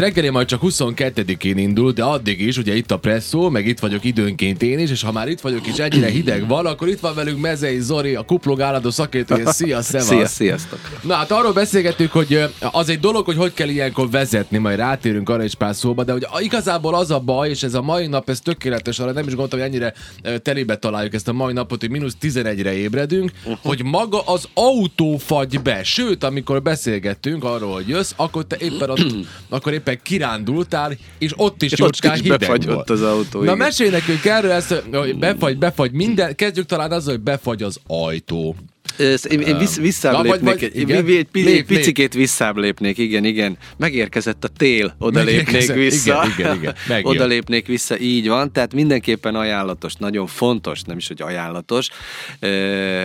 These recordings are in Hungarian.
Reggeli majd csak 22-én indul, de addig is, ugye itt a presszó, meg itt vagyok időnként én is, és ha már itt vagyok és ennyire hideg van, akkor itt van velünk Mezei Zori, a kuplog állandó szakértője. Szia, szevasz! Szia, sziasztok! Na hát arról beszélgettük, hogy az egy dolog, hogy hogy kell ilyenkor vezetni, majd rátérünk arra is pár szóba, de hogy igazából az a baj, és ez a mai nap, ez tökéletes, arra nem is gondoltam, hogy ennyire ö, telébe találjuk ezt a mai napot, hogy mínusz 11-re ébredünk, uh-huh. hogy maga az autó fagy be. Sőt, amikor beszélgettünk arról, hogy jössz, akkor te éppen ott, akkor éppen kirándultál, és ott is jócskán hideg befagyott volt. az autó, Na igen. mesélj nekünk erről, ezt, hogy befagy, befagy minden. Kezdjük talán azzal, hogy befagy az ajtó. Ezt én, én vissz, visszább Na, vagy- lépnék, vagy- igen. egy, Lép, lép. picikét visszább lépnék, igen, igen. Megérkezett a tél, oda lépnék vissza. igen, igen, igen, megjön. oda lépnék vissza, így van. Tehát mindenképpen ajánlatos, nagyon fontos, nem is, hogy ajánlatos.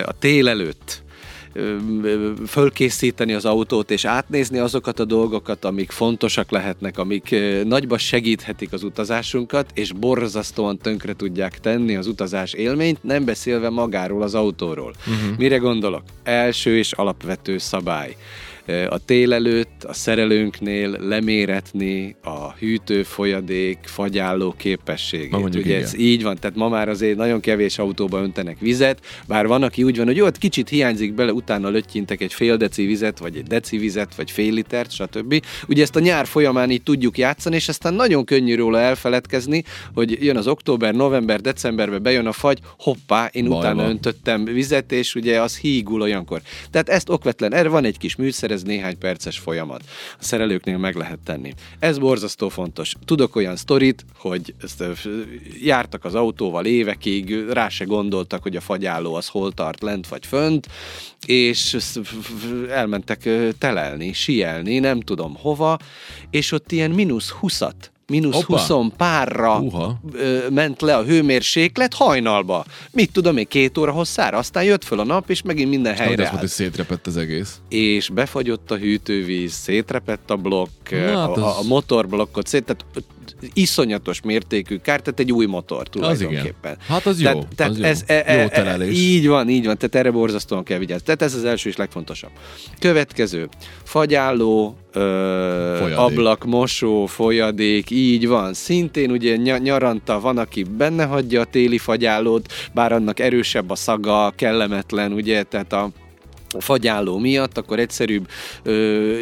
A tél előtt fölkészíteni az autót, és átnézni azokat a dolgokat, amik fontosak lehetnek, amik nagyba segíthetik az utazásunkat, és borzasztóan tönkre tudják tenni az utazás élményt, nem beszélve magáról az autóról. Uh-huh. Mire gondolok? Első és alapvető szabály. A tél előtt a szerelőnknél leméretni a hűtő folyadék fagyálló képességét. Mondjuk Ugye igen. ez így van, tehát ma már azért nagyon kevés autóba öntenek vizet, bár van, aki úgy van, hogy jó, hát kicsit hiányzik bele, utána löttyintek egy fél deci vizet, vagy egy deci vizet, vagy fél litert, stb. Ugye ezt a nyár folyamán így tudjuk játszani, és aztán nagyon könnyű róla elfeledkezni, hogy jön az október, november, decemberbe bejön a fagy, hoppá, én Baj utána van. öntöttem vizet, és ugye az hígul olyankor. Tehát ezt okvetlen, erre van egy kis műszer, ez néhány perces folyamat. A szerelőknél meg lehet tenni. Ez borzasztó fontos. Tudok olyan sztorit, hogy ezt, jártak az autóval évekig, rá se gondoltak, hogy a fagyálló az hol tart, lent vagy fönt, és elmentek telelni, sielni, nem tudom hova, és ott ilyen mínusz 20-at mínusz Hoppa. 20 párra ö, ment le a hőmérséklet hajnalba. Mit tudom én, két óra hosszára, aztán jött föl a nap, és megint minden Helyre helyre állt. hogy szétrepett az egész. És befagyott a hűtővíz, szétrepett a blokk, Na, hát a, az- a motorblokkot szét, tehát iszonyatos mértékű kár, tehát egy új motor Az tulajdonképpen. igen. Hát az jó, Tehát, tehát az jó. Ez, e, Jó e, e, telelés. így van, így van, tehát erre borzasztóan kell vigyázni. Tehát ez az első és legfontosabb. Következő, fagyálló, ö, Folyadék. ablak, mosó, folyadék, így van. Szintén ugye ny- nyaranta van, aki benne hagyja a téli fagyállót, bár annak erősebb a szaga, kellemetlen, ugye, tehát a fagyálló miatt, akkor egyszerűbb ö,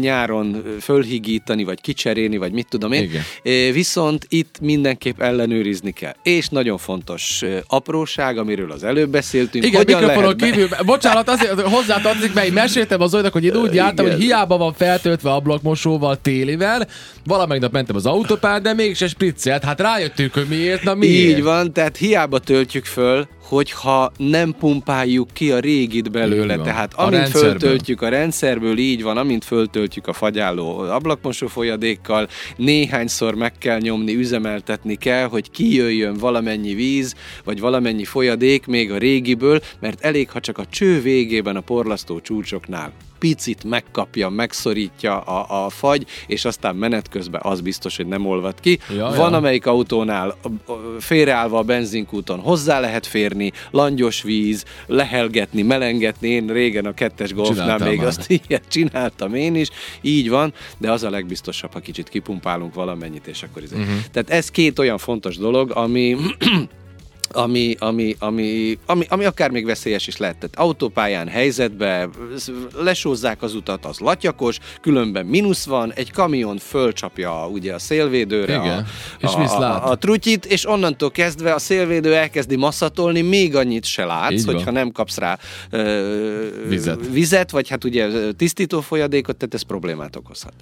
nyáron fölhigítani, vagy kicserélni, vagy mit tudom én. Igen. Viszont itt mindenképp ellenőrizni kell. És nagyon fontos apróság, amiről az előbb beszéltünk. Igen, mikrofonon be- kívül. Bocsánat, azért hozzátartozik, mert én meséltem az olynak, hogy én úgy jártam, hogy hiába van feltöltve ablakmosóval télivel, valamelyik nap mentem az autópályán, de mégse spriccelt. Hát rájöttünk, hogy miért, na miért? Így van, tehát hiába töltjük föl, hogyha nem pumpáljuk ki a régit belőle. Tehát A amint rendszerből. föltöltjük a rendszerből, így van, amint föltöltjük a fagyálló ablakmosó folyadékkal, néhányszor meg kell nyomni, üzemeltetni kell, hogy kijöjjön valamennyi víz, vagy valamennyi folyadék még a régiből, mert elég, ha csak a cső végében a porlasztó csúcsoknál picit megkapja, megszorítja a, a fagy, és aztán menet közben az biztos, hogy nem olvad ki. Ja, Van, ja. amelyik autónál félreállva a benzinkúton hozzá lehet férni, langyos víz, lehelgetni, melengetni. Én régen a kettes golfnál még már. azt ilyet csináltam én is. Így van, de az a legbiztosabb, ha kicsit kipumpálunk valamennyit, és akkor uh-huh. Tehát ez két olyan fontos dolog, ami ami, ami, ami, ami, ami akár még veszélyes is lehet. Tehát autópályán helyzetbe lesózzák az utat, az latyakos, különben mínusz van, egy kamion fölcsapja ugye a szélvédőre Igen, a, és a, a, a, a trutyit, és onnantól kezdve a szélvédő elkezdi masszatolni, még annyit se látsz, Így van. hogyha nem kapsz rá ö, Vizet. vizet, vagy hát ugye tisztító folyadékot, tehát ez problémát okozhat.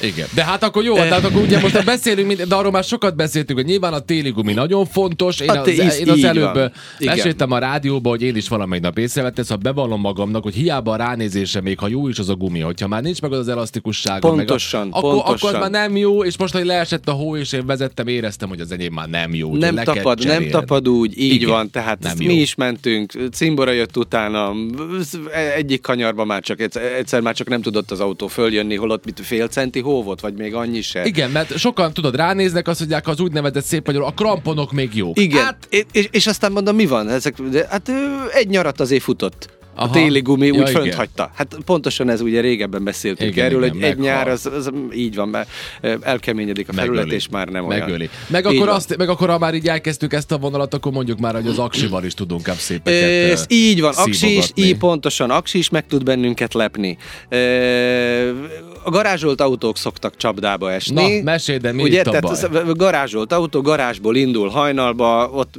Igen. De hát akkor jó, tehát akkor ugye most beszélünk, de arról már sokat beszéltünk, hogy nyilván a téli gumi nagyon fontos. Én A az, én az így előbb van. Meséltem a rádióban, hogy én is valamelyik nap észrevettem, szóval bevallom magamnak, hogy hiába a ránézése még, ha jó is az a gumi, hogyha már nincs meg az az elasztikussága, Pontosan, meg a, akkor, pontosan. akkor az már nem jó, és most, hogy leesett a hó, és én vezettem, éreztem, hogy az enyém már nem jó. nem tapad, nem tapad úgy, így Igen, van, tehát nem jó. mi is mentünk, cimbora jött utána, egyik kanyarba már csak, egyszer, már csak nem tudott az autó följönni, holott mit fél centi hó volt, vagy még annyi se. Igen, mert sokan tudod, ránéznek, azt mondják, az úgynevezett szép magyarul, a kramponok még jók. Igen, Hát, és, és, aztán mondom, mi van? Ezek, de, hát egy nyarat azért futott. A téli gumi úgy fönt hagyta. Hát pontosan ez ugye régebben beszéltünk igen, erről, igen, hogy egy nyár az, az, így van, mert elkeményedik a felület, Megöli. és már nem Megöli. olyan. Meg akkor, azt, meg akkor, ha már így elkezdtük ezt a vonalat, akkor mondjuk már, hogy az aksival is tudunk ám szépeket Ez Így van, aksi is, így pontosan, aksi is meg tud bennünket lepni. A garázsolt autók szoktak csapdába esni. Na, mesélj, de mi Ugye, itt a tehát baj? garázsolt autó, garázsból indul hajnalba, ott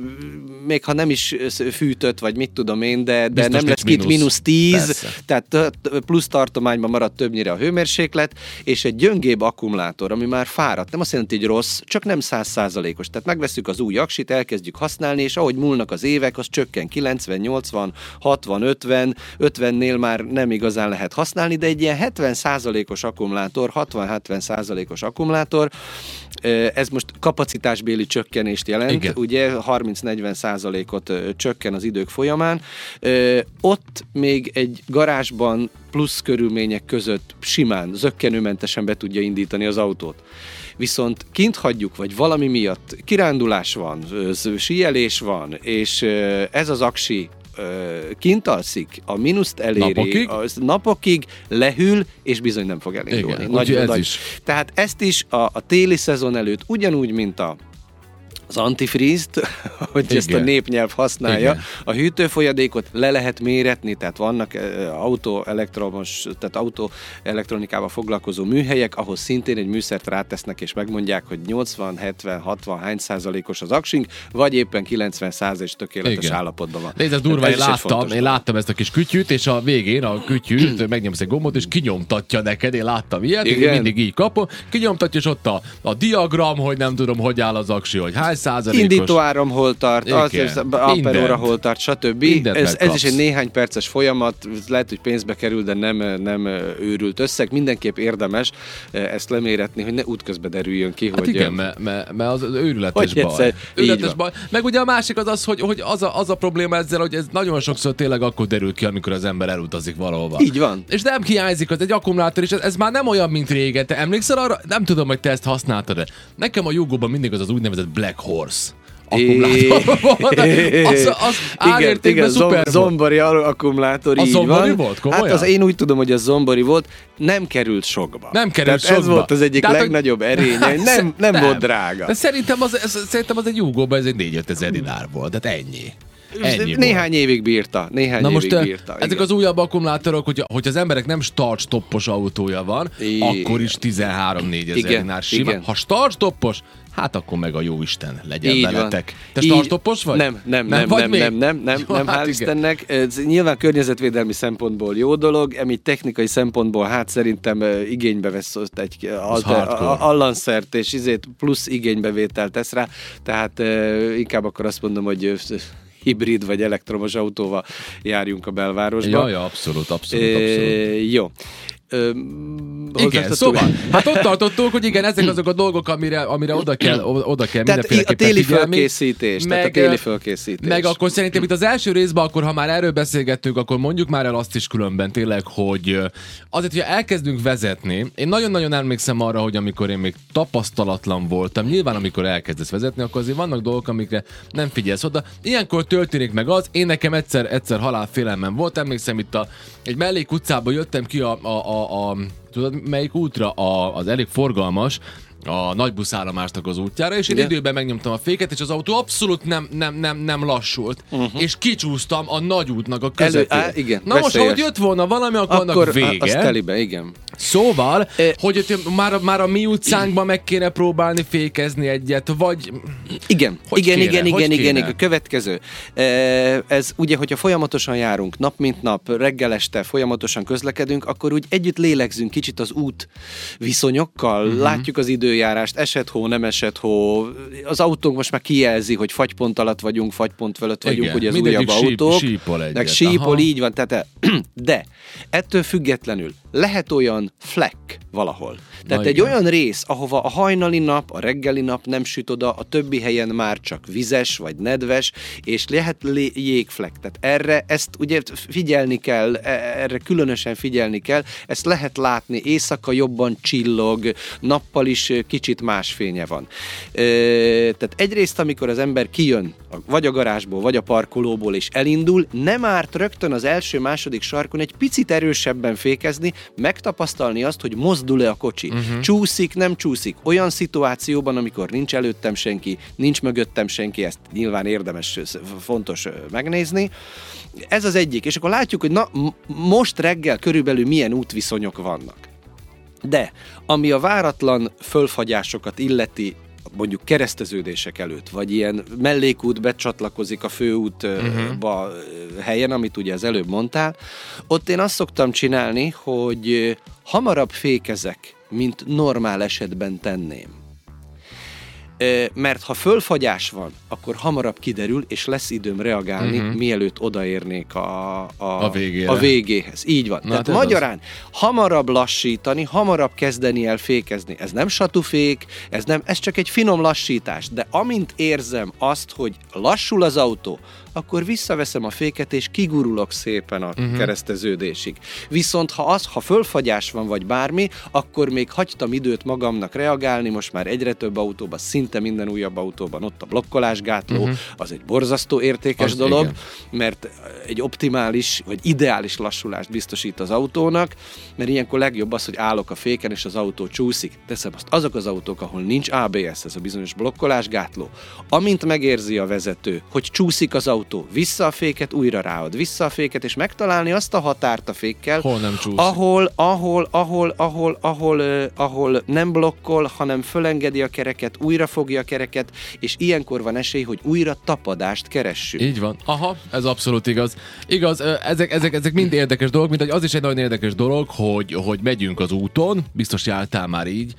még ha nem is fűtött, vagy mit tudom én, de, de nem lesz itt mínusz 10, tehát plusz tartományban marad többnyire a hőmérséklet, és egy gyöngébb akkumulátor, ami már fáradt, nem azt jelenti, hogy rossz, csak nem százszázalékos. Tehát megveszük az új aksit, elkezdjük használni, és ahogy múlnak az évek, az csökken 90, 80, 60, 50, 50-nél már nem igazán lehet használni, de egy ilyen 70 százalékos akkumulátor, 60-70 százalékos akkumulátor, ez most kapacitásbéli csökkenést jelent, Igen. ugye 30-40 százalékot csökken az idők folyamán. Ott még egy garázsban plusz körülmények között simán, zöggenőmentesen be tudja indítani az autót viszont kint hagyjuk, vagy valami miatt kirándulás van, síelés van, és ez az aksi kint alszik, a mínuszt eléri, napokig, az napokig lehűl, és bizony nem fog elindulni. Igen, nagy, ez nagy. Is. Tehát ezt is a, a téli szezon előtt ugyanúgy, mint a az antifrízt, hogy Igen. ezt a népnyelv használja. Igen. A hűtőfolyadékot le lehet méretni, tehát vannak autó elektromos, tehát autó elektronikával foglalkozó műhelyek, ahol szintén egy műszert rátesznek, és megmondják, hogy 80, 70, 60, hány százalékos az aksing, vagy éppen 90 százalékos tökéletes Igen. állapotban van. Nézd, ez durva, én láttam, én láttam ezt a kis kütyűt, és a végén a kütyűt megnyomsz egy gombot, és kinyomtatja neked, én láttam ilyet, Igen. én mindig így kapom, kinyomtatja, és ott a, a diagram, hogy nem tudom, hogy áll az aksi, hogy hány százalékos. Indítóáram hol tart, amperóra hol tart, stb. Ez, ez is egy néhány perces folyamat, lehet, hogy pénzbe kerül, de nem, nem őrült összeg. Mindenképp érdemes ezt leméretni, hogy ne útközbe derüljön ki. Hát hogy igen, mert me, me az, az őrületes baj. Egyszer, őrületes baj. Meg ugye a másik az az, hogy, hogy az, a, az a probléma ezzel, hogy ez nagyon sokszor tényleg akkor derül ki, amikor az ember elutazik valahova. Így van. És nem hiányzik az egy akkumulátor, és ez, ez már nem olyan, mint régen. Te emlékszel arra? Nem tudom, hogy te ezt használtad de Nekem a jugóban mindig az az úgynevezett Black Horse akkumulátor volt. Az, az árértékben szuper Zombori akkumulátor, a így zombori van. volt? Komolyan? Hát az én úgy tudom, hogy a zombori volt, nem került sokba. Nem került Tehát sokba. ez volt az egyik Tehát, legnagyobb erénye, nem, nem, nem, volt drága. De szerintem az, ez, szerintem az egy jugóban ez egy 4 ezer dinár volt, tehát ennyi. Ennyi néhány volt. évig bírta. Néhány Na most évig bírta, ezek igen. az újabb akkumulátorok, hogy, hogy az emberek nem start-stoppos autója van, I... akkor is 13-4 ezer dinár sima. Igen. Ha start-stoppos, hát akkor meg a jó Isten legyen Így veletek. Van. Te startopos vagy? Nem, nem, nem, nem, nem, nem, nem, nem, jó, nem hát hál' Istennek. Ez nyilván környezetvédelmi szempontból jó dolog, emi technikai szempontból hát szerintem igénybe vesz egy allanszert, és izét plusz igénybevételt tesz rá, tehát inkább akkor azt mondom, hogy hibrid vagy elektromos autóval járjunk a belvárosba. Ja, ja, abszolút, abszolút, abszolút. E, jó. Ö, igen, szóval, hát ott tartottunk, hogy igen, ezek azok a dolgok, amire, amire oda kell, oda kell tehát a téli fölkészítés, meg, tehát a téli fölkészítés. Meg akkor szerintem itt az első részben, akkor ha már erről beszélgettünk, akkor mondjuk már el azt is különben tényleg, hogy azért, hogyha elkezdünk vezetni, én nagyon-nagyon emlékszem arra, hogy amikor én még tapasztalatlan voltam, nyilván amikor elkezdesz vezetni, akkor azért vannak dolgok, amikre nem figyelsz oda. Ilyenkor történik meg az, én nekem egyszer, egyszer halálfélelmem volt, emlékszem itt a, egy mellék utcába jöttem ki a, a, a a, tudod melyik útra? A, az elég forgalmas, a nagybuszállomásnak az útjára, és én időben megnyomtam a féket, és az autó abszolút nem, nem, nem, nem lassult, uh-huh. és kicsúsztam a nagy útnak a közepén. Elő, á, igen, Na veszélyes. most, ha jött volna valami, akkor, akkor annak vége. Az telibe, igen. Szóval, e... hogy már, már a mi utcánkban meg kéne próbálni fékezni egyet, vagy... Igen, hogy igen, kéne? igen, igen, igen, igen. A következő. Ez ugye, hogyha folyamatosan járunk, nap mint nap, reggel este folyamatosan közlekedünk, akkor úgy együtt lélegzünk kicsit az út viszonyokkal, uh-huh. látjuk az időjárást, esett hó, nem esett hó, az autónk most már kijelzi, hogy fagypont alatt vagyunk, fagypont fölött vagyunk, igen. hogy az újabb síp, autók. Sípol egyet. Meg sípol, Aha. így van. Tehát, de ettől függetlenül lehet olyan fleck valahol. Tehát Na egy igen. olyan rész, ahova a hajnali nap, a reggeli nap nem süt oda, a többi helyen már csak vizes vagy nedves, és lehet lé- jégfleck. Tehát erre ezt ugye figyelni kell, e- erre különösen figyelni kell, ezt lehet látni, éjszaka jobban csillog, nappal is kicsit más fénye van. Ö, Tehát egyrészt, amikor az ember kijön, vagy a garázsból, vagy a parkolóból, és elindul, nem árt rögtön az első-második sarkon egy picit erősebben fékezni, megtapasztalni azt, hogy mozdul-e a kocsi. Uh-huh. Csúszik, nem csúszik. Olyan szituációban, amikor nincs előttem senki, nincs mögöttem senki, ezt nyilván érdemes, fontos megnézni. Ez az egyik. És akkor látjuk, hogy na, most reggel körülbelül milyen útviszonyok vannak. De ami a váratlan fölfagyásokat illeti, mondjuk kereszteződések előtt, vagy ilyen mellékút becsatlakozik a főútba uh-huh. helyen, amit ugye az előbb mondtál, ott én azt szoktam csinálni, hogy hamarabb fékezek, mint normál esetben tenném. Mert ha fölfagyás van, akkor hamarabb kiderül, és lesz időm reagálni, uh-huh. mielőtt odaérnék a, a, A végére. a végéhez. Így van. Na, Tehát hát ez az. magyarán hamarabb lassítani, hamarabb kezdeni el fékezni. Ez nem satufék, ez, nem, ez csak egy finom lassítás. De amint érzem azt, hogy lassul az autó, akkor visszaveszem a féket, és kigurulok szépen a uh-huh. kereszteződésig. Viszont ha az, ha fölfagyás van, vagy bármi, akkor még hagytam időt magamnak reagálni, most már egyre több autóban, szinte minden újabb autóban ott a blokkolásgátló, uh-huh. az egy borzasztó értékes Az dolog, igen. mert egy optimális, vagy ideális lassulást biztosít az autónak, mert ilyenkor legjobb az, hogy állok a féken, és az autó csúszik. Teszem azt, azok az autók, ahol nincs ABS, ez a bizonyos blokkolásgátló, amint megérzi a vezető, hogy csúszik az autó, vissza a féket, újra ráad, vissza a féket, és megtalálni azt a határt a fékkel, Hol nem csúszik. ahol, ahol, ahol, ahol, ahol, uh, ahol nem blokkol, hanem fölengedi a kereket, újra fogja a kereket, és ilyenkor van esély, hogy újra tapadást keressünk. Így van. Aha, ez abszolút igaz. Igaz, ezek, ezek, ezek mind érdekes dolgok, mint hogy az is egy nagyon érdekes dolog, hogy, hogy megyünk az úton, biztos jártál már így,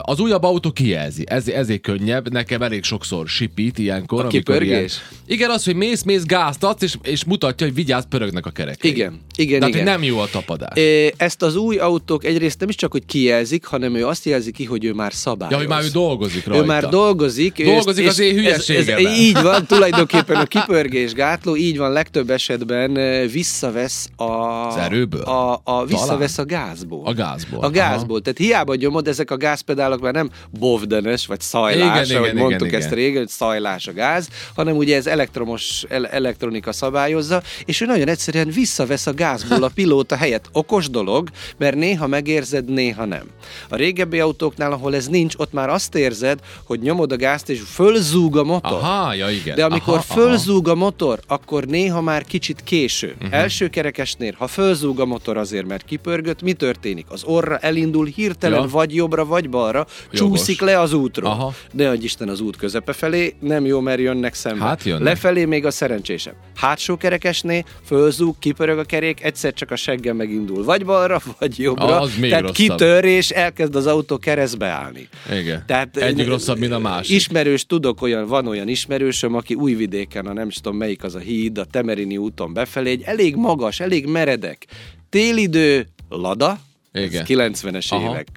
Az újabb autó kijelzi, ez, ezért könnyebb, nekem elég sokszor sipít ilyenkor. A kipörgés? Ilyen, igen, az, hogy mész, mész, gázt adsz, és, és mutatja, hogy vigyázz, pörögnek a kerekek. Igen, igen, Tehát, igen. nem jó a tapadás. Ö, Ezt az új autók egyrészt nem is csak, hogy kijelzik, hanem ő azt jelzi ki, hogy ő már szabályoz. Ja, hogy már ő dolgozik rajta. Ő már dolgozik. Dolgozik ezt- az én és ez- ez, hülyeségemben. Így van, tulajdonképpen a kipörgés gátló, így van, legtöbb esetben visszavesz a... Az erőből? A, a, visszavesz a gázból. A gázból, A gázból. Tehát hiába nyomod, ezek a gázpedálok már nem bovdenes, vagy szajlás, Igen, ahogy igen, mondtuk igen, ezt igen. régen, hogy szajlás a gáz, hanem ugye ez elektromos el- elektronika szabályozza, és ő nagyon egyszerűen visszavesz a gázból a pilóta helyett. Okos dolog, mert néha megérzed, néha nem. A régebbi autóknál, ahol ez nincs, ott már azt érzed, hogy nyomod a gázt, és fölzúg a motor. Aha, ja igen. De amikor aha, fölzúg a motor, akkor néha már kicsit késő. Uh-huh. Első kerekesnél, ha fölzúg a motor azért, mert kipörgött, mi történik? Az orra elindul hirtelen, Ja. vagy jobbra, vagy balra, Jogos. csúszik le az útról. Aha. De adj Isten az út közepe felé, nem jó, mert jönnek szembe. Hát jönnek. Lefelé még a szerencsésebb. Hátsó kerekesnél fölzúg, kipörög a kerék, egyszer csak a seggem megindul. Vagy balra, vagy jobbra. Az még Tehát rosszabb. kitör, és elkezd az autó keresztbe állni. Igen. Tehát Egyik ö, rosszabb, mint a másik. Ismerős, tudok olyan, van olyan ismerősöm, aki újvidéken, a nem tudom melyik az a híd, a Temerini úton befelé, egy elég magas, elég meredek. Télidő, Lada, Igen. ez 90-es Aha. évek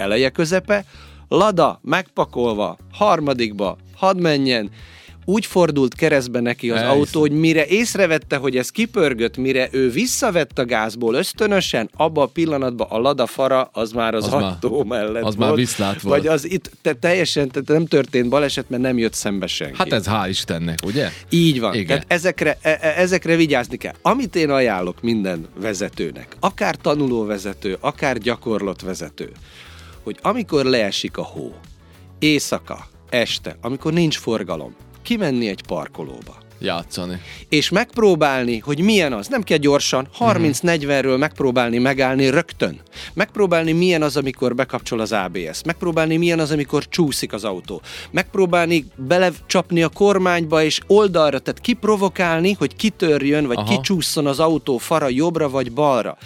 eleje közepe, Lada megpakolva, harmadikba, hadd menjen, úgy fordult keresztbe neki az Elhiszem. autó, hogy mire észrevette, hogy ez kipörgött, mire ő visszavett a gázból ösztönösen, abba a pillanatban a Lada fara az már az, Az az már- mellett az volt. már viszlát volt. Vagy az itt te, teljesen te, nem történt baleset, mert nem jött szembe senki. Hát ez hál' Istennek, ugye? Így van. Igen. Tehát ezekre, e- e- ezekre vigyázni kell. Amit én ajánlok minden vezetőnek, akár tanuló vezető, akár gyakorlott vezető, hogy amikor leesik a hó, éjszaka, este, amikor nincs forgalom, kimenni egy parkolóba, Játszani. és megpróbálni, hogy milyen az. Nem kell gyorsan, 30-40-ről megpróbálni megállni rögtön. Megpróbálni, milyen az, amikor bekapcsol az ABS. Megpróbálni, milyen az, amikor csúszik az autó. Megpróbálni belecsapni a kormányba és oldalra, tehát kiprovokálni, hogy kitörjön, vagy Aha. kicsúszson az autó fara jobbra vagy balra.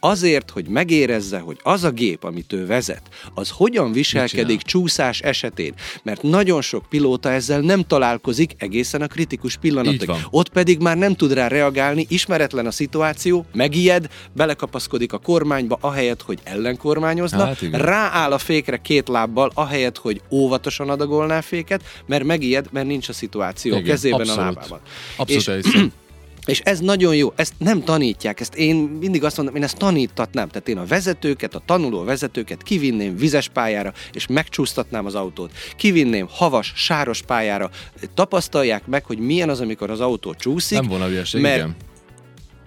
Azért, hogy megérezze, hogy az a gép, amit ő vezet, az hogyan viselkedik csúszás esetén. Mert nagyon sok pilóta ezzel nem találkozik egészen a kritikus pillanatig. Ott pedig már nem tud rá reagálni, ismeretlen a szituáció, megijed, belekapaszkodik a kormányba, ahelyett, hogy ellenkormányozna, hát rááll a fékre két lábbal, ahelyett, hogy óvatosan adagolná féket, mert megijed, mert nincs a szituáció igen, kezében abszolút. a lábában. Abszolút és, és ez nagyon jó, ezt nem tanítják, ezt én mindig azt mondom, én ezt tanítatnám, tehát én a vezetőket, a tanuló vezetőket kivinném vizes pályára, és megcsúsztatnám az autót. Kivinném havas, sáros pályára, tapasztalják meg, hogy milyen az, amikor az autó csúszik. Nem volna ügyeség, mert igen.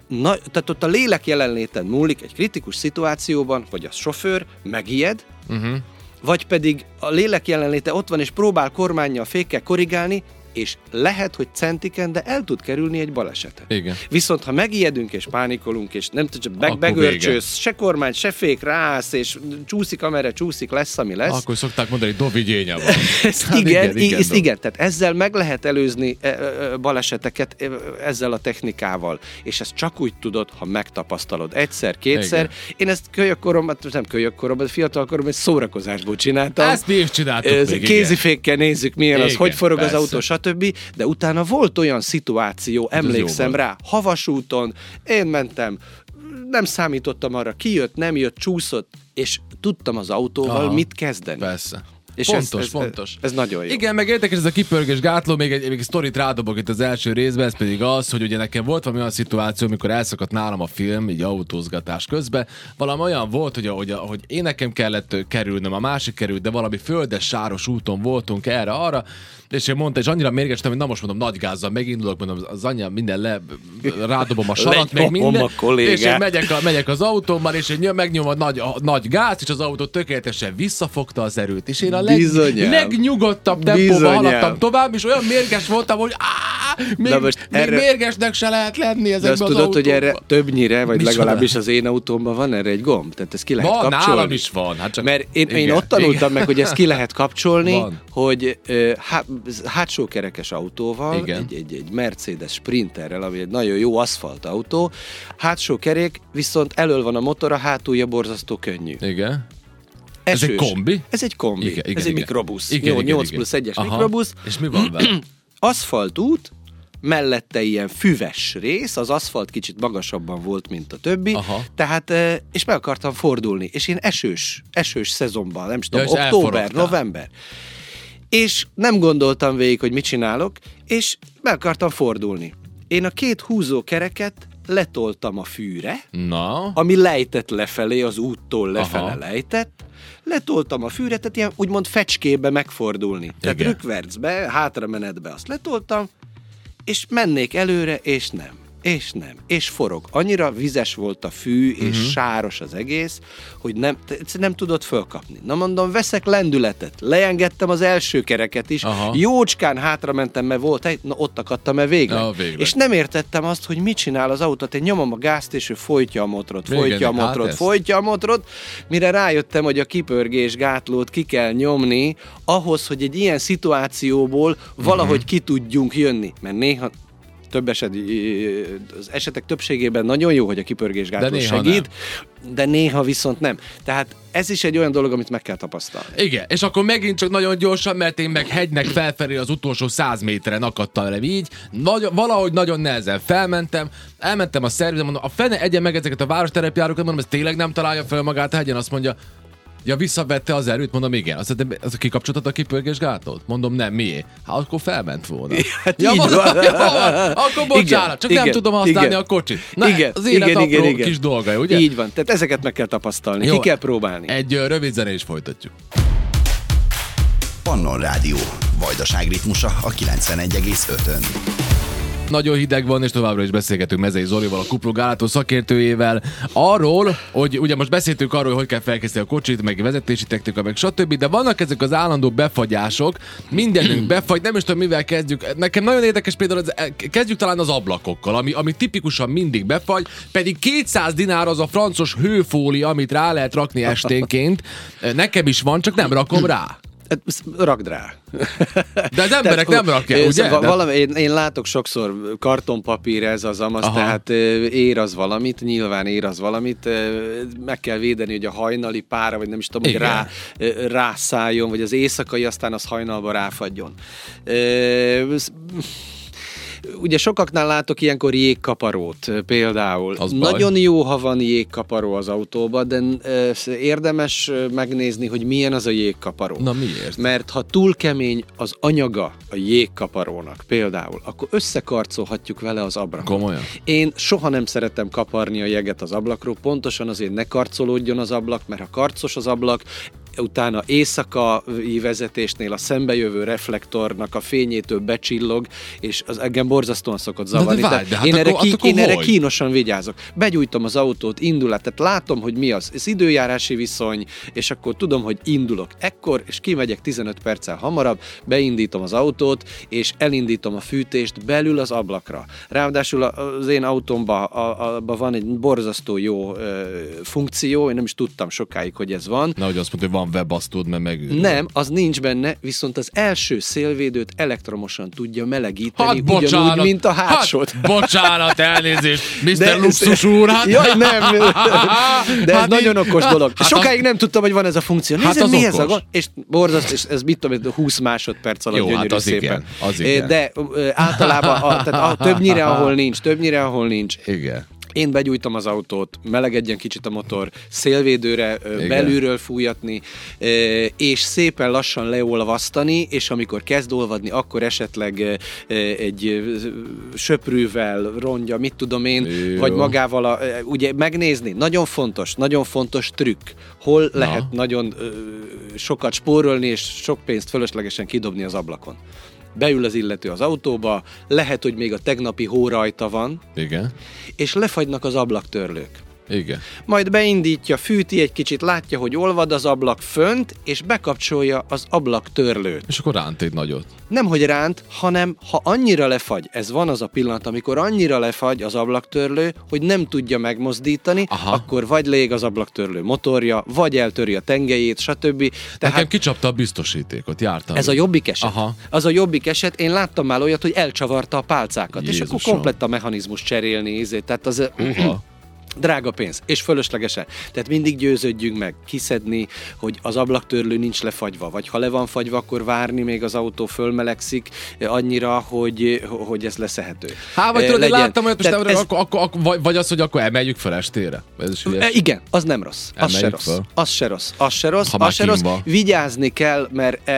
Na, tehát ott a lélek jelenléten múlik egy kritikus szituációban, hogy a sofőr megijed, uh-huh. vagy pedig a lélek jelenléte ott van, és próbál kormánya a fékkel korrigálni, és lehet, hogy centiken, de el tud kerülni egy balesetet. Igen. Viszont ha megijedünk és pánikolunk, és nem tudjuk, be, begörcsősz, se kormány, se fék, rász, és csúszik, amerre csúszik, lesz, ami lesz. Akkor szokták mondani, hogy dovigyénye van. hát igen, igen, igen, igen, igen, tehát ezzel meg lehet előzni e, e, e, baleseteket ezzel a technikával, és ezt csak úgy tudod, ha megtapasztalod egyszer, kétszer. Igen. Én ezt kölyökkoromban, nem kölyökkoromban, fiatalkoromban, egy szórakozásból csináltam. Ezt mi is csináltuk. Kézifékkel nézzük, milyen igen, az, hogy forog persze. az autó, stb. De utána volt olyan szituáció, emlékszem rá, havasúton, én mentem, nem számítottam arra, kijött, nem jött, csúszott, és tudtam az autóval Aha, mit kezdeni. Persze. És fontos, ez, ez, fontos. Ez, ez nagyon jó. Igen, meg érdekes ez a kipörgés gátló, még egy, még egy sztorit rádobok itt az első részben, ez pedig az, hogy ugye nekem volt valami olyan szituáció, amikor elszakadt nálam a film, így autózgatás közben. Valami olyan volt, hogy, hogy, hogy én nekem kellett kerülnöm, a másik került, de valami földes, sáros úton voltunk erre-arra, és én mondta, és annyira mérgestem, hogy na most mondom, nagy gázzal megindulok, mondom, az anyja minden le, rádobom a sarat, meg minden, a és én megyek, a, megyek az autómmal, és én megnyom a nagy, a nagy gáz, és az autó tökéletesen visszafogta az erőt, és én a leg, legnyugodtabb tempóban haladtam tovább, és olyan mérges voltam, hogy áh, még, most még erre... mérgesnek se lehet lenni ezekben az tudod, autókban. hogy erre többnyire, vagy Mi legalábbis az én autómban van erre egy gomb, tehát ezt ki lehet van, kapcsolni. nálam is van. Hát csak... Mert én, én ott tanultam igen. meg, hogy ezt ki lehet kapcsolni, van. hogy há, hátsó kerekes autóval, igen. Egy, egy, egy Mercedes Sprinterrel, ami egy nagyon jó aszfalt autó, hátsó kerék, viszont elől van a motor, a hátulja borzasztó könnyű. Igen. Esős. Ez egy kombi? Ez egy kombi. Igen, igen, Ez igen. egy mikrobusz. Igen, Jó, igen, 8 igen. plusz 1-es mikrobusz. És mi van vele? Aszfaltút, mellette ilyen füves rész, az aszfalt kicsit magasabban volt, mint a többi, Aha. tehát, és meg akartam fordulni, és én esős, esős szezonban, nem tudom, ja, október, november. És nem gondoltam végig, hogy mit csinálok, és meg akartam fordulni. Én a két húzó kereket letoltam a fűre, Na. ami lejtett lefelé, az úttól lefele Aha. lejtett, letoltam a fűre, tehát ilyen úgymond fecskébe megfordulni. Igen. Tehát rükvercbe, hátra menetbe azt letoltam, és mennék előre, és nem és nem, és forog. Annyira vizes volt a fű, és uh-huh. sáros az egész, hogy nem, nem tudott fölkapni. Na mondom, veszek lendületet. Leengedtem az első kereket is, Aha. jócskán hátra mentem, mert volt egy, na ott akadtam e végre. Ja, és nem értettem azt, hogy mit csinál az autót. Én nyomom a gázt, és ő folytja a motrot, folytja Végeni, a motrot, hát folytja a motrot, mire rájöttem, hogy a kipörgés gátlót ki kell nyomni, ahhoz, hogy egy ilyen szituációból valahogy uh-huh. ki tudjunk jönni. Mert néha több eset, az esetek többségében nagyon jó, hogy a kipörgésgátló de segít, nem. de néha viszont nem. Tehát ez is egy olyan dolog, amit meg kell tapasztalni. Igen, és akkor megint csak nagyon gyorsan, mert én meg hegynek felfelé az utolsó száz méteren akadtam le így, nagy, valahogy nagyon nehezen felmentem, elmentem a szervizet, mondom, a fene egye meg ezeket a városterepjárókat, mondom, ez tényleg nem találja fel magát a hegyen, azt mondja, Ja, visszavette az erőt, mondom, igen. Azt mondta, az kikapcsoltad a kipörgésgátot? Mondom, nem, miért? Hát akkor felment volna. Hát ja, mondom, van. ja, akkor bocsánat, igen, csak igen, nem tudom használni igen, a kocsit. Na, igen, az élet igen, igen, igen. kis dolga, ugye? Így van, tehát ezeket meg kell tapasztalni, Jó, ki kell próbálni. Egy uh, rövid zene is folytatjuk. Pannon Rádió, Vajdaság ritmusa a 91,5-ön. Nagyon hideg van, és továbbra is beszélgetünk Mezei Zolival, a Kupru Gálátó szakértőjével arról, hogy ugye most beszéltünk arról, hogy hogy kell felkészíteni a kocsit, meg vezetési technika, meg stb. De vannak ezek az állandó befagyások, mindenünk befagy, nem is tudom mivel kezdjük. Nekem nagyon érdekes például, az, kezdjük talán az ablakokkal, ami, ami tipikusan mindig befagy, pedig 200 dinár az a francos hőfólia, amit rá lehet rakni esténként. Nekem is van, csak nem rakom rá. Hát, Rakd rá. De az emberek nem rakják, ugye? szóval De- Valami, én, én látok sokszor kartonpapír, ez az amaz, Aha. tehát ér az valamit, nyilván ér az valamit, meg kell védeni, hogy a hajnali pára, vagy nem is tudom, hogy Igen. rá, ö, rászálljon, vagy az éjszakai, aztán az hajnalba ráfagyjon. Ugye sokaknál látok ilyenkor jégkaparót például. Az baj. Nagyon jó, ha van jégkaparó az autóban, de érdemes megnézni, hogy milyen az a jégkaparó. Na miért? Mert ha túl kemény az anyaga a jégkaparónak például, akkor összekarcolhatjuk vele az abrakot. Komolyan? Én soha nem szeretem kaparni a jeget az ablakról, pontosan azért ne karcolódjon az ablak, mert ha karcos az ablak, utána éjszakai vezetésnél a szembejövő reflektornak a fényétől becsillog, és az engem borzasztóan szokott zavarni. várj, Tehát de hát én, erre, akkor- ki, akkor én erre hogy? kínosan vigyázok. Begyújtom az autót, indulát, tehát látom, hogy mi az. Ez időjárási viszony, és akkor tudom, hogy indulok ekkor, és kimegyek 15 perccel hamarabb, beindítom az autót, és elindítom a fűtést belül az ablakra. Ráadásul az én autómban a, a, van egy borzasztó jó ö, funkció, én nem is tudtam sokáig, hogy ez van, Nehogy azt mondta, hogy van webasztód, mert meg... nem, az nincs benne, viszont az első szélvédőt elektromosan tudja melegíteni, Hát ugyanúgy, bocsánat, mint a hátsót. Hát, bocsánat, elnézést, Mr. De- Luxus úr, hát... Jaj, nem! De ez Hát nagyon okos dolog. Hát Sokáig nem tudtam, hogy van ez a funkció. Hát Nézd, az mi ez a okos. gond? És borzaszt, és ez mit tudom, én, 20 másodperc alatt Jó, hát gyönyörű az szépen. igen, az igen. De általában a, tehát a, többnyire, ahol nincs, többnyire, ahol nincs. Igen. Én begyújtom az autót, melegedjen kicsit a motor, szélvédőre Igen. belülről fújatni, és szépen lassan leolvasztani, és amikor kezd olvadni, akkor esetleg egy söprűvel rongya, mit tudom én, Jó. vagy magával, a, ugye megnézni, nagyon fontos, nagyon fontos trükk, hol lehet nagyon sokat spórolni, és sok pénzt fölöslegesen kidobni az ablakon. Beül az illető az autóba, lehet, hogy még a tegnapi hó rajta van, Igen. és lefagynak az ablaktörlők. Igen. Majd beindítja, fűti egy kicsit, látja, hogy olvad az ablak fönt, és bekapcsolja az ablaktörlőt. És akkor ránt egy nagyot. Nem, hogy ránt, hanem ha annyira lefagy, ez van az a pillanat, amikor annyira lefagy az ablaktörlő, hogy nem tudja megmozdítani, Aha. akkor vagy lég az ablaktörlő motorja, vagy eltöri a tengelyét, stb. Tehát... Nekem kicsapta a biztosítékot, jártam. ez a jobbik eset. Aha. Az a jobbik eset, én láttam már olyat, hogy elcsavarta a pálcákat, és akkor Jézusom. komplett a mechanizmus cserélni, izé. tehát az Uha. Drága pénz, és fölöslegesen. Tehát mindig győződjünk meg, kiszedni, hogy az ablaktörlő nincs lefagyva, vagy ha le van fagyva, akkor várni, még az autó fölmelegszik eh, annyira, hogy, hogy ez leszehető. Há, vagy Eh, tudod, legyen. láttam olyat, most ez- akkor, akkor, akkor, vagy, az, hogy akkor emeljük fel estére. Ez is ügyes. igen, az nem rossz. Az se Emeljük rossz. föl. Az se rossz. Az se rossz. Ha Az se rossz. Vigyázni kell, mert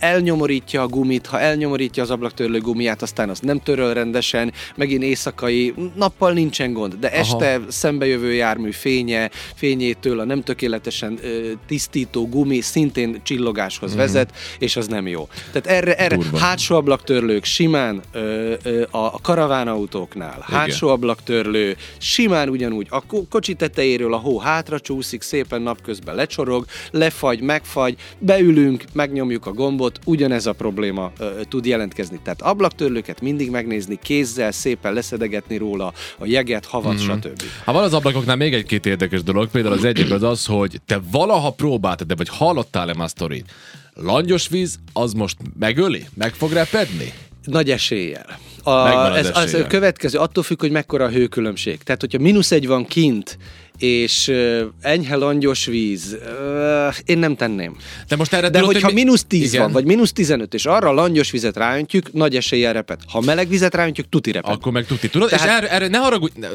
elnyomorítja a gumit, ha elnyomorítja az ablaktörlő gumiját, aztán az nem töröl rendesen, megint éjszakai, nappal nincsen gond, de este szembejövő jármű fénye, fényétől a nem tökéletesen tisztító gumi szintén csillogáshoz vezet, és az nem jó. Tehát erre, erre hátsó ablaktörlők simán ö, ö, a, karavánautóknál, hátsó ablaktörlő, simán ugyanúgy a ko- kocsi tetejéről a hó hátra csúszik, szépen napközben lecsorog, lefagy, megfagy, beülünk, megnyomjuk a gombot, ugyanez a probléma ö, tud jelentkezni. Tehát ablaktörlőket mindig megnézni, kézzel szépen leszedegetni róla a jeget, havat, mm-hmm. stb. Ha van az ablakoknál még egy-két érdekes dolog, például az egyik az az, hogy te valaha próbáltad, de vagy hallottál-e már sztorit? Langyos víz, az most megöli? Meg fog repedni? Nagy eséllyel. A, ez, az a következő, attól függ, hogy mekkora a hőkülönbség. Tehát, hogyha mínusz egy van kint, és uh, enyhe langyos víz, uh, én nem tenném. De most erre De tudod, hogyha hogy mi- mínusz 10 Igen. van, vagy mínusz 15, és arra langyos vizet ráöntjük, nagy eséllyel repet. Ha meleg vizet ráöntjük, tuti repet. Akkor meg tuti. Tudod? Tehát- És erre, erre ne haragudj, de,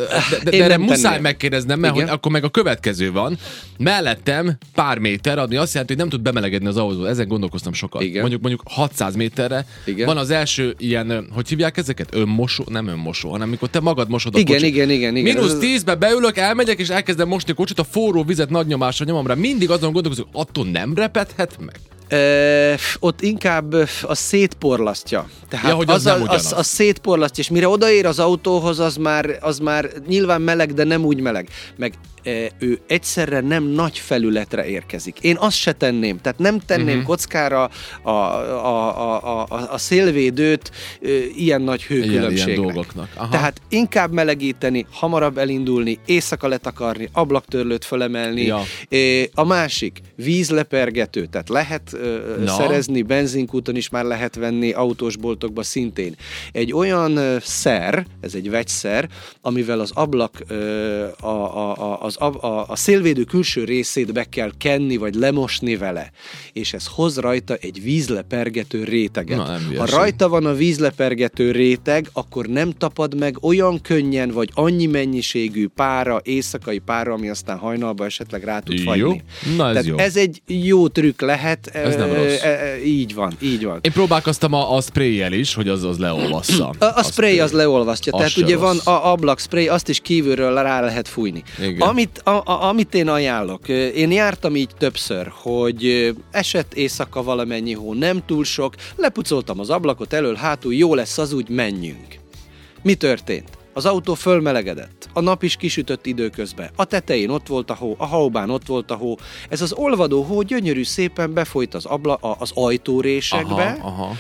de, de erre muszáj tenném. megkérdeznem, mert Igen. hogy akkor meg a következő van. Mellettem pár méter, ami azt jelenti, hogy nem tud bemelegedni az autó. Ezen gondolkoztam sokat. Igen. Mondjuk mondjuk 600 méterre Igen. van az első ilyen, hogy hívják ezeket? Önmosó? Nem önmosó, hanem amikor te magad mosod a Igen, kocsit. igen, igen, igen. Mínusz Ez- 10-be beülök, elmegyek, és elkezdem mosni a kocsit, a forró vizet nagy nyomásra nyomom rá. Mindig azon gondolkozok, attól nem repedhet meg. Ö, ott inkább az szétporlasztja. Tehát Ja, hogy az az, nem a, az, az szétporlasztja, és mire odaér az autóhoz, az már, az már nyilván meleg, de nem úgy meleg. Meg ő egyszerre nem nagy felületre érkezik. Én azt se tenném, tehát nem tenném uh-huh. kockára a, a, a, a, a, szélvédőt ilyen nagy hőkülönbségnek. ilyen dolgoknak. Aha. Tehát inkább melegíteni, hamarabb elindulni, éjszaka letakarni, ablaktörlőt fölemelni. Ja. A másik, vízlepergető, tehát lehet Na. szerezni, benzinkúton is már lehet venni, autósboltokban szintén. Egy olyan szer, ez egy vegyszer, amivel az ablak, a, a, a, az, ab- a, a szélvédő külső részét be kell kenni, vagy lemosni vele, és ez hoz rajta egy vízlepergető réteget. Na, ha rajta van a vízlepergető réteg, akkor nem tapad meg olyan könnyen, vagy annyi mennyiségű pára, éjszakai pára, ami aztán hajnalba esetleg rá tud Jó. fagyni. Na, ez Tehát jó. ez egy jó trükk lehet. Ez nem rossz. ö, ö, Így van, így van. Én próbálkoztam a, a spray is, hogy az az leolvassza. A, a spray az leolvasztja, Az tehát ugye rossz. van a ablak spray, azt is kívülről rá lehet fújni. Igen. Amit, a, a, amit én ajánlok, én jártam így többször, hogy esett éjszaka valamennyi hó, nem túl sok, lepucoltam az ablakot elől, hátul, jó lesz az úgy, menjünk. Mi történt? Az autó fölmelegedett, a nap is kisütött időközben, a tetején ott volt a hó, a haubán ott volt a hó, ez az olvadó hó gyönyörű szépen befolyt az, abla, a- az ajtórésekbe, Aha, aha.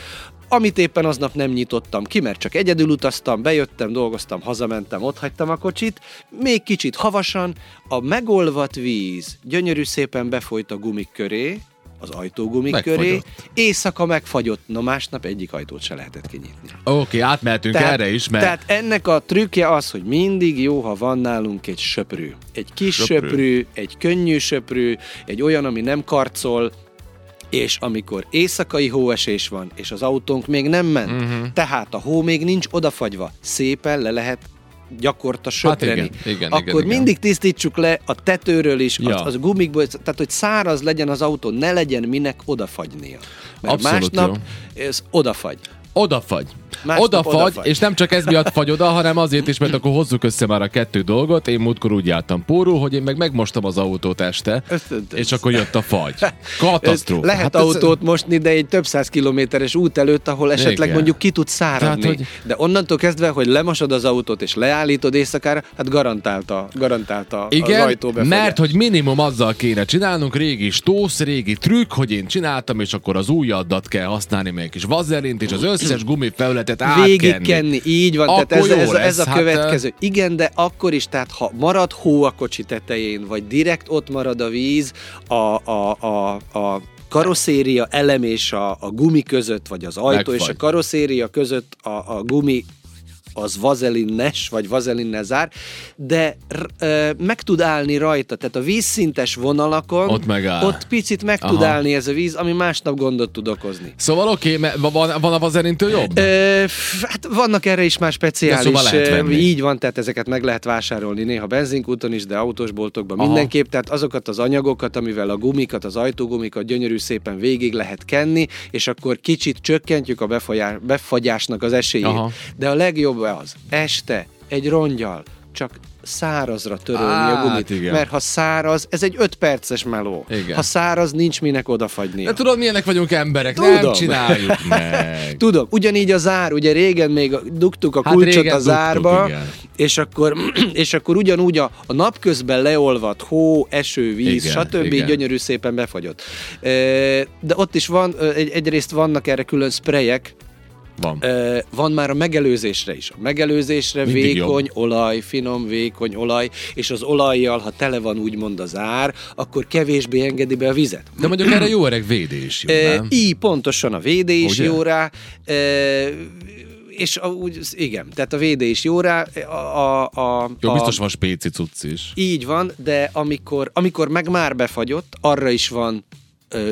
Amit éppen aznap nem nyitottam ki, mert csak egyedül utaztam, bejöttem, dolgoztam, hazamentem, ott hagytam a kocsit, még kicsit havasan, a megolvat víz gyönyörű szépen befolyt a gumik köré, az ajtógumik köré, Megfagyott. éjszaka megfagyott, no másnap egyik ajtót se lehetett kinyitni. Oké, okay, átmehetünk erre is, mert... tehát ennek a trükkje az, hogy mindig jó, ha van nálunk egy söprű. Egy kis söprű, söprű egy könnyű söprű, egy olyan, ami nem karcol, és amikor éjszakai hóesés van, és az autónk még nem ment, uh-huh. tehát a hó még nincs odafagyva, szépen le lehet gyakorta söpreni. Hát igen, igen, akkor igen, igen. mindig tisztítsuk le a tetőről is, Ja. az, az gumikból, tehát hogy száraz legyen az autó, ne legyen minek odafagynia. Mert Abszolút másnap ez odafagy. Odafagy. Másnap Odafagy, odafagy. és nem csak ez miatt fagy oda, hanem azért is, mert akkor hozzuk össze már a kettő dolgot. Én múltkor úgy jártam pórul, hogy én meg megmostam az autót este, Ez- és akkor jött a fagy. Katasztrófa. Lehet Hát hát ez- autót mosni, de egy több száz kilométeres út előtt, ahol esetleg Igen. mondjuk ki tud száradni. Tehát, hogy- De onnantól kezdve, hogy lemosod az autót és leállítod éjszakára, hát garantálta, garantálta Igen, befagyás. mert hogy minimum azzal kéne csinálnunk, régi stósz, régi trükk, hogy én csináltam, és akkor az ujjadat kell használni, egy kis vazelint, és az összes gumifelületet átkenni. Végigkenni, így van, Akkor tehát ez, ez, ez lesz, a hát, következő. Igen, de akkor is, tehát ha marad hó a kocsi tetején, vagy direkt ott marad a víz, a, a, a, a karosszéria elem és a, a gumi között, vagy az ajtó és a Megfagy. karosszéria között a, a gumi az vazelinnes, vagy vazelinne zár, de ö, meg tud állni rajta, tehát a vízszintes vonalakon Ott megáll. ott picit meg tud Aha. állni ez a víz, ami másnap gondot tud okozni. Szóval oké, okay, van, van a vazelintől jobb? Ö, hát vannak erre is más speciális, De szóval így van, tehát ezeket meg lehet vásárolni néha benzinkúton is, de autósboltokban Aha. mindenképp, tehát azokat az anyagokat, amivel a gumikat, az ajtógumikat gyönyörű szépen végig lehet kenni, és akkor kicsit csökkentjük a befagyá- befagyásnak az esélyét. Aha. De a legjobb az, este egy rongyal csak szárazra törölni a Hát, gumit, igen. mert ha száraz, ez egy 5 perces meló. Igen. Ha száraz, nincs minek odafagyni. De tudod, milyenek vagyunk emberek, nem Tudom. csináljuk meg. Tudom, ugyanígy a zár, ugye régen még dugtuk a Hát kulcsot a dugtuk, zárba, igen. és akkor, és akkor ugyanúgy a, a napközben leolvadt hó, eső, víz, Igen, stb. igen. gyönyörű szépen befagyott. De ott is van, egyrészt vannak erre külön sprayek, Van. Ö, van már a megelőzésre is. A megelőzésre Mindig vékony jobb. olaj, finom vékony olaj, és az olajjal, ha tele van úgymond az ár, akkor kevésbé engedi be a vizet. De mondjuk erre jó öreg védés, jó, nem? így pontosan a védé is Ugye? jó rá, e, és a, úgy, igen, tehát a védé is jó rá, a, a, a, Jó, a, biztos van spéci cucc is. így van, de amikor, amikor meg már befagyott, arra is van ö,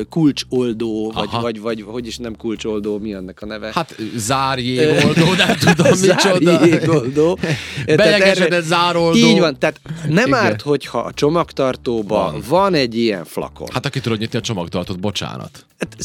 kulcsoldó, vagy, Aha. vagy, vagy hogy is nem kulcsoldó, mi annak a neve? Hát zárjégoldó, nem tudom micsoda. Zárjégoldó. Erre- zároldó. Így van, tehát nem Igen. árt, hogyha a csomagtartóban Van. van. egy ilyen flakon. Hát aki tudod nyitni a csomagtartót, bocsánat. Hát,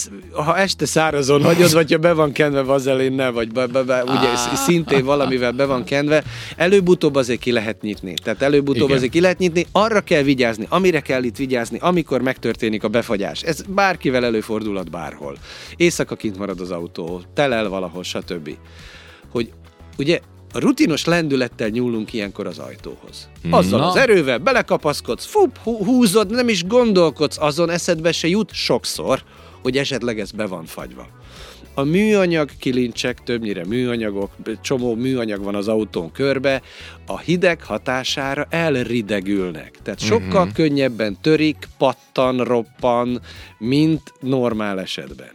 ha este szárazon hagyod, vagy ha be van kenve vazelinnel, vagy be, be, be, ugye sz- szintén valamivel be van kenve, előbb-utóbb azért ki lehet nyitni. Tehát előbb-utóbb Igen. azért ki lehet nyitni, arra kell vigyázni, amire kell itt vigyázni, amikor megtörténik a befagyás. Ez bárkivel előfordulhat bárhol. Éjszaka kint marad az autó, telel valahol, stb. Hogy ugye a rutinos lendülettel nyúlunk ilyenkor az ajtóhoz. Azzal Na. az erővel belekapaszkodsz, fup, hú- húzod, nem is gondolkodsz azon, eszedbe se jut sokszor, hogy esetleg ez be van fagyva. A műanyag kilincsek, többnyire műanyagok, csomó műanyag van az autón körbe, a hideg hatására elridegülnek. Tehát sokkal uh-huh. könnyebben törik, pattan, roppan, mint normál esetben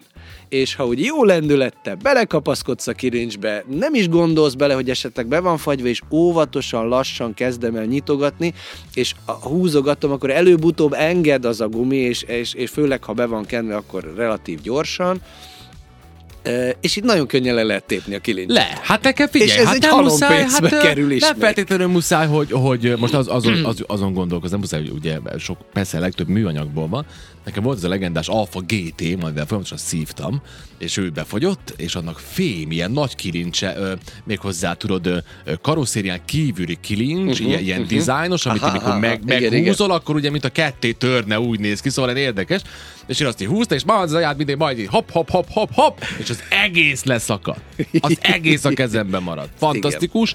és ha úgy jó lendülettel belekapaszkodsz a kirincsbe, nem is gondolsz bele, hogy esetleg be van fagyva, és óvatosan, lassan kezdem el nyitogatni, és húzogatom, akkor előbb-utóbb enged az a gumi, és, és, és főleg, ha be van kenve, akkor relatív gyorsan, és itt nagyon könnyen le lehet tépni a kilincset. Le, hát nekem figyelj, és ez hát egy nem muszáj, hát kerül is nem feltétlenül muszáj, hogy, hogy most az, azon, az, azon gondolkozom, muszáj, hogy ugye sok, persze legtöbb műanyagból van. Nekem volt ez a legendás Alfa GT, majd folyamatosan szívtam, és ő befagyott, és annak fém, ilyen nagy kilincse, ö, méghozzá tudod, ö, karosszérián kívüli kilincs, uh-huh, ilyen, ilyen uh-huh. dizájnos, amit Aha, amikor aha, meg, igen, meghúzol, akkor ugye, mint a ketté törne, úgy néz ki, szóval érdekes. És én azt így húzta, és majd az aját mindig majd így hop, hop, hop, hop, hop, és az egész leszakadt. Az egész a kezemben maradt. Fantasztikus.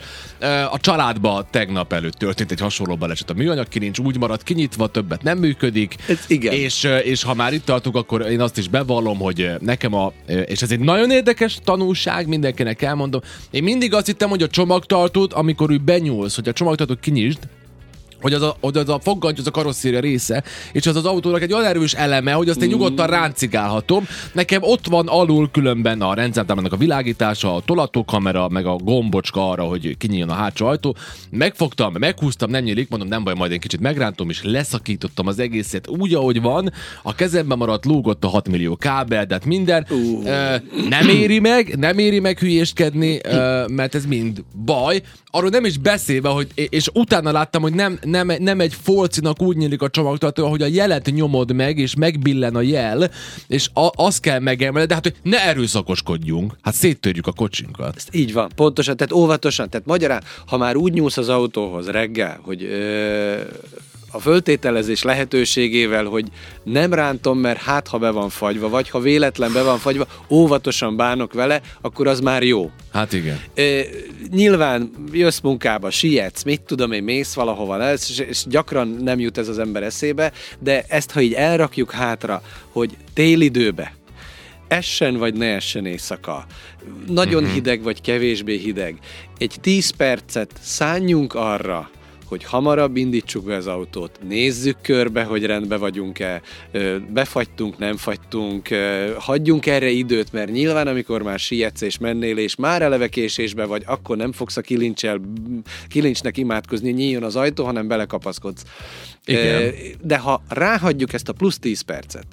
A családba tegnap előtt történt egy hasonló baleset. A műanyag kilincs úgy maradt kinyitva, többet nem működik. Ez igen. És, és ha már itt tartunk, akkor én azt is bevallom, hogy nekem a, és ez egy nagyon érdekes tanulság, mindenkinek elmondom. Én mindig azt hittem, hogy a csomagtartót, amikor ő benyúlsz, hogy a csomagtartót kinyisd, hogy az a, hogy az a fogganty, az a karosszéria része, és az az autónak egy olyan erős eleme, hogy azt én nyugodtan ráncigálhatom. Nekem ott van alul különben a rendszertámának a világítása, a tolatókamera, meg a gombocska arra, hogy kinyíljon a hátsó ajtó. Megfogtam, meghúztam, nem nyílik, mondom, nem baj, majd én kicsit megrántom, és leszakítottam az egészet úgy, ahogy van. A kezemben maradt, lógott a 6 millió kábel, de hát minden. Uh. nem éri meg, nem éri meg hülyéskedni, mert ez mind baj. Arról nem is beszélve, hogy, és utána láttam, hogy nem, nem, nem egy folcinak úgy nyílik a csomagtartó, hogy a jelet nyomod meg, és megbillen a jel, és a, azt kell megemelni, de hát, hogy ne erőszakoskodjunk, hát széttörjük a kocsinkat. Ezt így van, pontosan, tehát óvatosan, tehát magyarán, ha már úgy nyúlsz az autóhoz reggel, hogy ö, a föltételezés lehetőségével, hogy nem rántom, mert hát ha be van fagyva, vagy ha véletlen be van fagyva, óvatosan bánok vele, akkor az már jó. Hát igen. E, nyilván jössz munkába, sietsz, mit tudom én, mész valahova, és, és gyakran nem jut ez az ember eszébe, de ezt, ha így elrakjuk hátra, hogy télidőbe, essen vagy ne essen éjszaka, nagyon uh-huh. hideg vagy kevésbé hideg, egy 10 percet szálljunk arra, hogy hamarabb indítsuk be az autót, nézzük körbe, hogy rendben vagyunk-e, befagytunk, nem fagytunk, hagyjunk erre időt, mert nyilván amikor már sietsz és mennél, és már eleve késésbe vagy, akkor nem fogsz a kilincsel, kilincsnek imádkozni, nyíljon az ajtó, hanem belekapaszkodsz. Igen. De ha ráhagyjuk ezt a plusz 10 percet,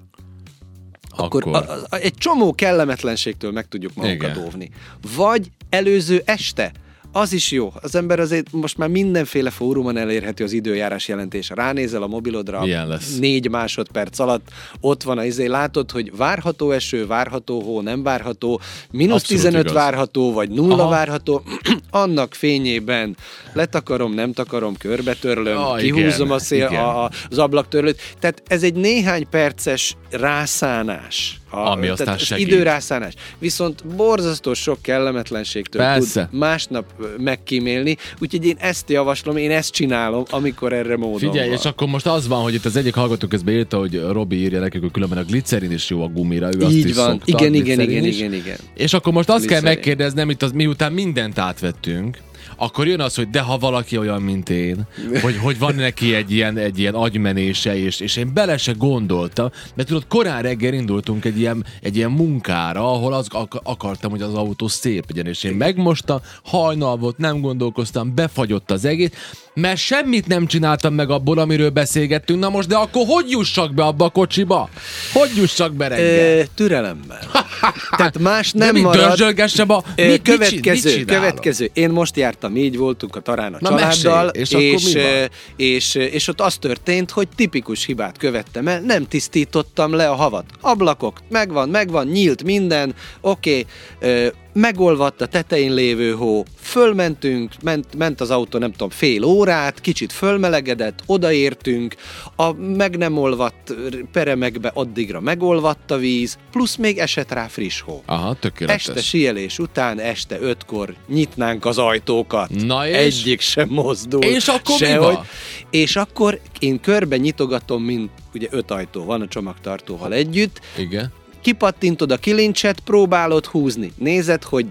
akkor, akkor a, a, egy csomó kellemetlenségtől meg tudjuk magunkat Igen. óvni. Vagy előző este az is jó. Az ember azért most már mindenféle fórumon elérhető az időjárás jelentés. Ránézel a mobilodra Milyen lesz? négy másodperc alatt, ott van az izé, látod, hogy várható eső, várható hó, nem várható, mínusz 15 igaz. várható, vagy nulla Aha. várható, annak fényében letakarom, nem takarom, körbetörlöm, ah, kihúzom igen, a szél, a, az ablaktörlőt. Tehát ez egy néhány perces rászánás a, Ami aztán segít. Időrászánás. Viszont borzasztó sok kellemetlenségtől Persze. tud másnap megkímélni, úgyhogy én ezt javaslom, én ezt csinálom, amikor erre módon Figyelj, van. és akkor most az van, hogy itt az egyik hallgató közben írta, hogy Robi írja nekik, hogy különben a glicerin is jó a gumira, ő Így azt is van, szokta, igen, igen, igen, is. igen, igen. És akkor most azt Glicerin. kell megkérdeznem, itt az, miután mindent átvettünk, akkor jön az, hogy de ha valaki olyan, mint én, hogy, hogy van neki egy ilyen, egy ilyen agymenése, és, és én bele se gondoltam, mert tudod, korán reggel indultunk egy ilyen, egy ilyen munkára, ahol az ak- akartam, hogy az autó szép legyen, és én megmostam, hajnal volt, nem gondolkoztam, befagyott az egész, mert semmit nem csináltam meg abból, amiről beszélgettünk, na most, de akkor hogy jussak be abba a kocsiba? Hogy jussak be reggel? E, türelemmel. Tehát más de nem mit marad. dörzsölgessem a... Ö, Mit, következő, mit csinálok? következő. Én most jártam, így voltunk a Tarán a Na, családdal, mesélj, és és, ö, és, és ott az történt, hogy tipikus hibát követtem el, nem tisztítottam le a havat. Ablakok, megvan, megvan, nyílt minden, oké, okay, megolvadt a tetején lévő hó, fölmentünk, ment, ment az autó nem tudom fél órát, kicsit fölmelegedett, odaértünk, a meg nem olvadt peremekbe addigra megolvadt a víz, plusz még esett rá friss hó. Aha, tökéletes. Este sielés után, este ötkor nyitnánk az ajtókat. Na és? Egyik sem mozdul. És akkor sehogy. És akkor én körbe nyitogatom, mint ugye öt ajtó van a csomagtartóval együtt, Igen. Kipattintod a kilincset, próbálod húzni. Nézed, hogy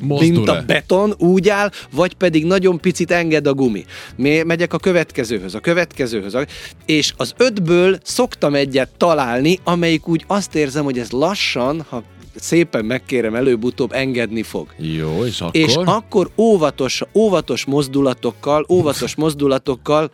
Mozdul-e? mint a beton úgy áll, vagy pedig nagyon picit enged a gumi. Megyek a következőhöz, a következőhöz, és az ötből szoktam egyet találni, amelyik úgy azt érzem, hogy ez lassan, ha szépen megkérem, előbb-utóbb engedni fog. Jó, és akkor? És akkor óvatos, óvatos mozdulatokkal, óvatos mozdulatokkal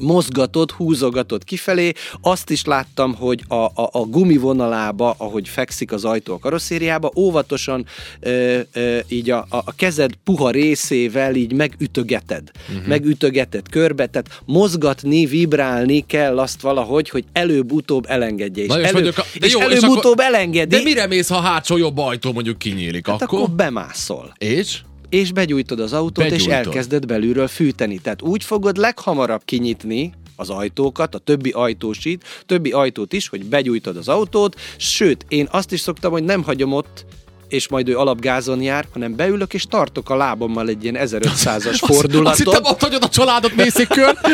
mozgatod, húzogatod kifelé. Azt is láttam, hogy a, a, a gumi vonalába, ahogy fekszik az ajtó a karosszériába, óvatosan ö, ö, így a, a, kezed puha részével így megütögeted. Uh-huh. Megütögeted körbe, tehát mozgatni, vibrálni kell azt valahogy, hogy előbb-utóbb elengedje. És, Na, és elő, mondjuk a- de és jó, előbb-utóbb elengedi. De mire mész, ha hátsó jobb ajtó mondjuk kinyílik? Hát akkor? akkor bemászol És? És begyújtod az autót, és Begyújtod. elkezded belülről fűteni. Tehát úgy fogod leghamarabb kinyitni az ajtókat, a többi ajtósit, többi ajtót is, hogy begyújtod az autót, sőt, én azt is szoktam, hogy nem hagyom ott és majd ő alapgázon jár, hanem beülök és tartok a lábommal egy ilyen 1500-as Azt fordulatot. hittem, ott hagyod a családot, mész egy kört.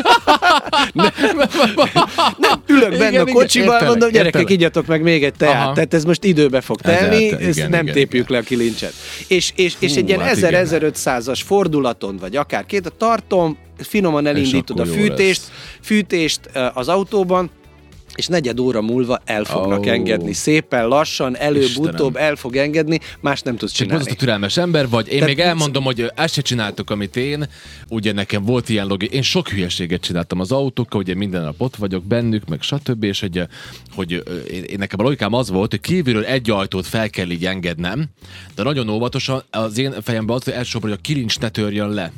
Nem, ülök benne Igen, a kocsiban, értelek, mondom, gyerekek, értelek. igyatok meg még egy teát. Aha. Tehát ez most időbe fog Ez telni, ezt igen, nem igen, tépjük igen. le a kilincset. És, és, és egy ilyen hát igen. 1000-1500-as fordulaton, vagy akár két, tartom, finoman elindítod a fűtést, lesz. fűtést az autóban, és negyed óra múlva el fognak Ó. engedni. Szépen, lassan, előbb-utóbb el fog engedni, más nem tudsz Csak csinálni. borzasztó türelmes ember vagy. Én Tehát- még elmondom, hogy ezt se csináltuk, amit én. Ugye nekem volt ilyen logi. Én sok hülyeséget csináltam az autókkal, ugye minden nap ott vagyok bennük, meg stb. És hogy, hogy én, én nekem a logikám az volt, hogy kívülről egy ajtót fel kell így engednem, de nagyon óvatosan az én fejemben az, hogy elsősorban, hogy a kilincs ne törjön le.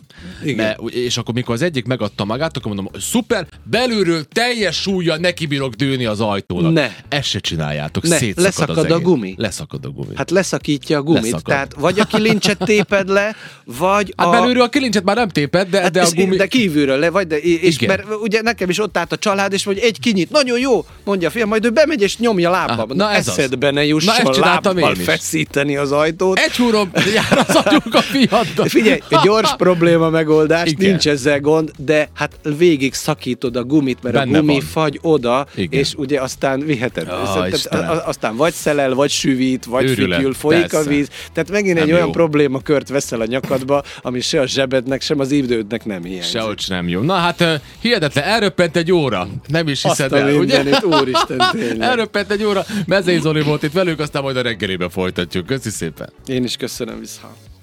Igen. Mert, és akkor, mikor az egyik megadta magát, akkor mondom, szuper, belülről teljes súlya neki bírok dőni az ajtónak. Ne. Ezt se csináljátok, Ne, szétszakad leszakad az a gumi. Leszakad a gumi. Hát leszakítja a gumit, Leszakad. tehát vagy a kilincset téped le, vagy Hát a... belülről a kilincset már nem téped, de, Hát de a gumi... de kívülről le vagy, de, és Igen. mert ugye nekem is ott állt a család, és hogy egy kinyit, nagyon jó, mondja a fiam, majd ő bemegy és nyomja lábbal. Ah, Na, na ez az. eszedbe ne Na, jusson ezt csináltam lábbal feszíteni az ajtót. Egy húrom jár az agyunk a fiatal. Figyelj, egy gyors probléma megoldás, Igen. nincs ezzel gond, de hát végig szakítod a gumit, mert Benne a gumi van. fagy oda, Igen. És ugye aztán viheted. Ah, Tehát aztán vagy szelel, vagy süvít, vagy Őrület, fütyül, folyik persze. a víz. Tehát megint egy Nem olyan jó. problémakört veszel a nyakadba, ami se a zsebednek, sem az idődnek nem hiányzik. Sehogy sem nem jó. Na hát hihetetlen, elröppent egy óra. Nem is Azt hiszed a el, ugye? mindenit, úristen, tényleg. Elröppent egy óra. Mezei Zoli volt itt velünk, aztán majd a reggelébe folytatjuk. Köszi szépen. Én is köszönöm vissza.